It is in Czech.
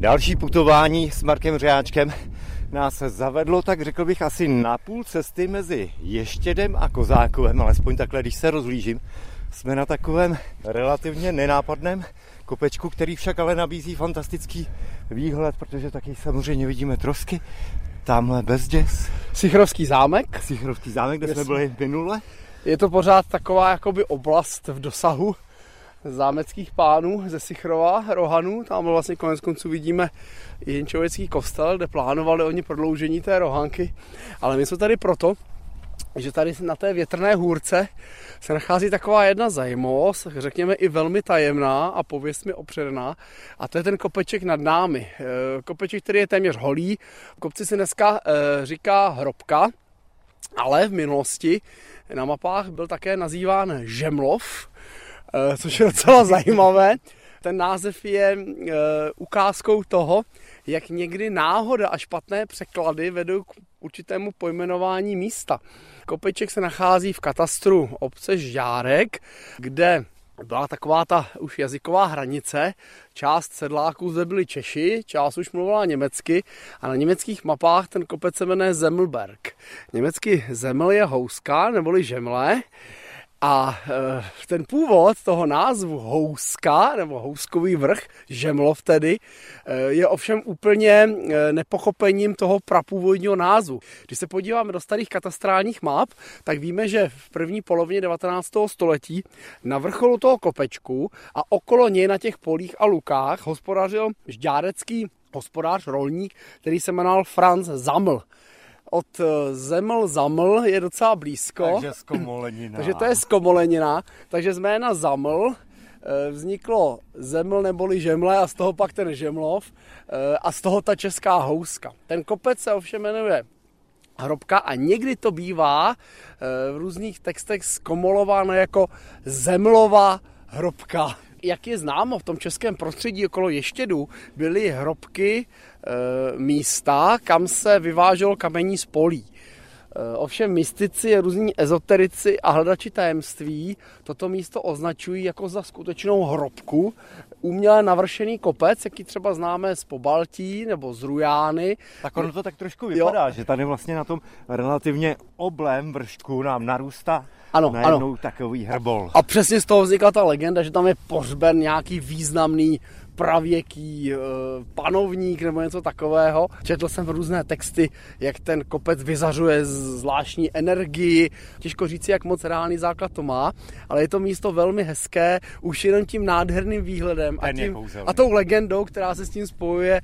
Další putování s Markem Řeáčkem nás zavedlo, tak řekl bych, asi na půl cesty mezi Ještědem a Kozákovem, alespoň takhle, když se rozlížím. Jsme na takovém relativně nenápadném kopečku, který však ale nabízí fantastický výhled, protože taky samozřejmě vidíme trosky. Tamhle Bezděs. Sichrovský zámek. Sichrovský zámek, kde jsme byli minule. Je to pořád taková jakoby oblast v dosahu zámeckých pánů ze Sichrova, Rohanů. Tam vlastně konec konců vidíme Jenčovecký kostel, kde plánovali oni prodloužení té Rohanky. Ale my jsme tady proto, že tady na té větrné hůrce se nachází taková jedna zajímavost, řekněme i velmi tajemná a pověstmi opředená, a to je ten kopeček nad námi. Eh, kopeček, který je téměř holý. Kopci se dneska eh, říká hrobka, ale v minulosti na mapách byl také nazýván Žemlov, což je docela zajímavé. Ten název je ukázkou toho, jak někdy náhoda a špatné překlady vedou k určitému pojmenování místa. Kopeček se nachází v katastru obce Žárek, kde byla taková ta už jazyková hranice. Část sedláků zde byli Češi, část už mluvila německy a na německých mapách ten kopec se jmenuje Zemlberg. Německy Zeml je houska neboli žemle a e, ten původ toho názvu Houska, nebo Houskový vrch, Žemlov tedy, e, je ovšem úplně e, nepochopením toho prapůvodního názvu. Když se podíváme do starých katastrálních map, tak víme, že v první polovině 19. století na vrcholu toho kopečku a okolo něj na těch polích a lukách hospodařil žďárecký hospodář, rolník, který se jmenoval Franz Zaml od eh, Zeml Zaml je docela blízko. Takže zkomolenina. takže to je zkomolenina. Takže z jména Zaml eh, vzniklo Zeml neboli Žemle a z toho pak ten Žemlov eh, a z toho ta česká houska. Ten kopec se ovšem jmenuje hrobka a někdy to bývá v různých textech zkomolováno jako Zemlova hrobka. Jak je známo, v tom českém prostředí okolo Ještědu byly hrobky Eh, místa, kam se vyváželo kamení z polí. Eh, ovšem mystici, různí ezoterici a hledači tajemství toto místo označují jako za skutečnou hrobku, uměle navršený kopec, jaký třeba známe z Pobaltí nebo z Rujány. Tak ono to tak trošku vypadá, jo. že tady vlastně na tom relativně oblém vršku nám narůstá ano, ano. takový hrbol. A přesně z toho vznikla ta legenda, že tam je pořben nějaký významný pravěký eh, panovník nebo něco takového. Četl jsem různé texty, jak ten kopec vyzařuje zvláštní energii. Těžko říct, jak moc reálný základ to má, ale je to místo velmi hezké, už jenom tím nádherným výhledem a, tím, a tou legendou, která se s tím spojuje,